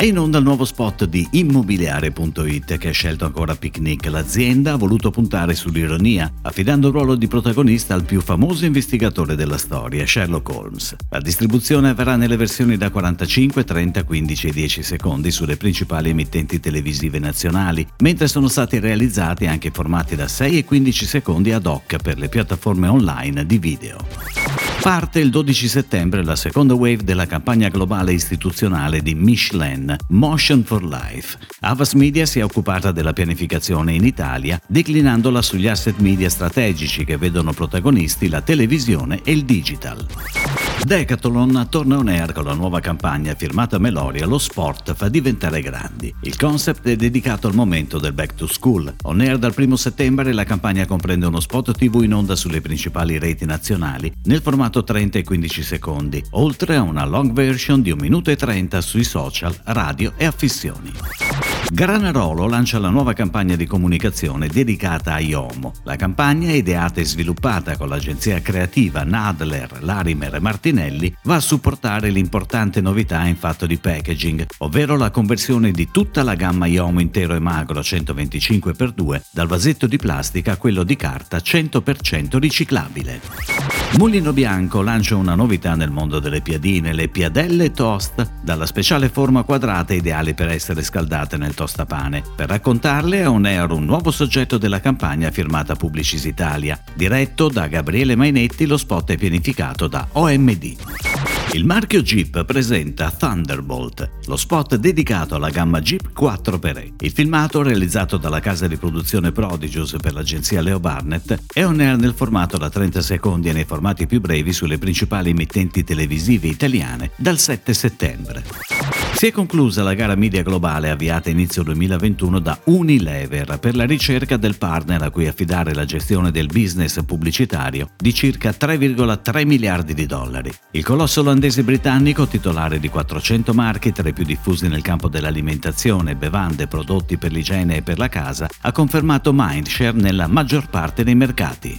È in onda il nuovo spot di Immobiliare.it che ha scelto ancora Picnic. L'azienda ha voluto puntare sull'ironia, affidando il ruolo di protagonista al più famoso investigatore della storia, Sherlock Holmes. La distribuzione avverrà nelle versioni da 45, 30, 15 e 10 secondi sulle principali emittenti televisive nazionali, mentre sono stati realizzati anche formati da 6 e 15 secondi ad hoc per le piattaforme online di video. Parte il 12 settembre la seconda wave della campagna globale istituzionale di Michelin, Motion for Life. Avas Media si è occupata della pianificazione in Italia, declinandola sugli asset media strategici che vedono protagonisti la televisione e il digital. Decathlon torna on air con la nuova campagna firmata Meloria Lo sport fa diventare grandi. Il concept è dedicato al momento del back to school. On air dal 1 settembre la campagna comprende uno spot TV in onda sulle principali reti nazionali nel formato 30 e 15 secondi, oltre a una long version di 1 minuto e 30 sui social, radio e affissioni. Granarolo lancia la nuova campagna di comunicazione dedicata a Iomo. La campagna, ideata e sviluppata con l'agenzia creativa Nadler, Larimer e Martinelli, va a supportare l'importante novità in fatto di packaging, ovvero la conversione di tutta la gamma Iomo intero e magro 125x2 dal vasetto di plastica a quello di carta 100% riciclabile. Mulino Bianco lancia una novità nel mondo delle piadine, le piadelle toast, dalla speciale forma quadrata ideale per essere scaldate nel tostapane. Per raccontarle è on air un nuovo soggetto della campagna firmata Publicis Italia. Diretto da Gabriele Mainetti, lo spot è pianificato da OMD. Il marchio Jeep presenta Thunderbolt, lo spot dedicato alla gamma Jeep 4xe. Il filmato, realizzato dalla casa di produzione Prodigious per l'agenzia Leo Barnett, è on air nel formato da 30 secondi e nei formati più brevi sulle principali emittenti televisive italiane dal 7 settembre. Si è conclusa la gara media globale avviata inizio 2021 da Unilever per la ricerca del partner a cui affidare la gestione del business pubblicitario di circa 3,3 miliardi di dollari. Il colosso olandese britannico, titolare di 400 marchi tra i più diffusi nel campo dell'alimentazione, bevande, prodotti per l'igiene e per la casa, ha confermato mindshare nella maggior parte dei mercati.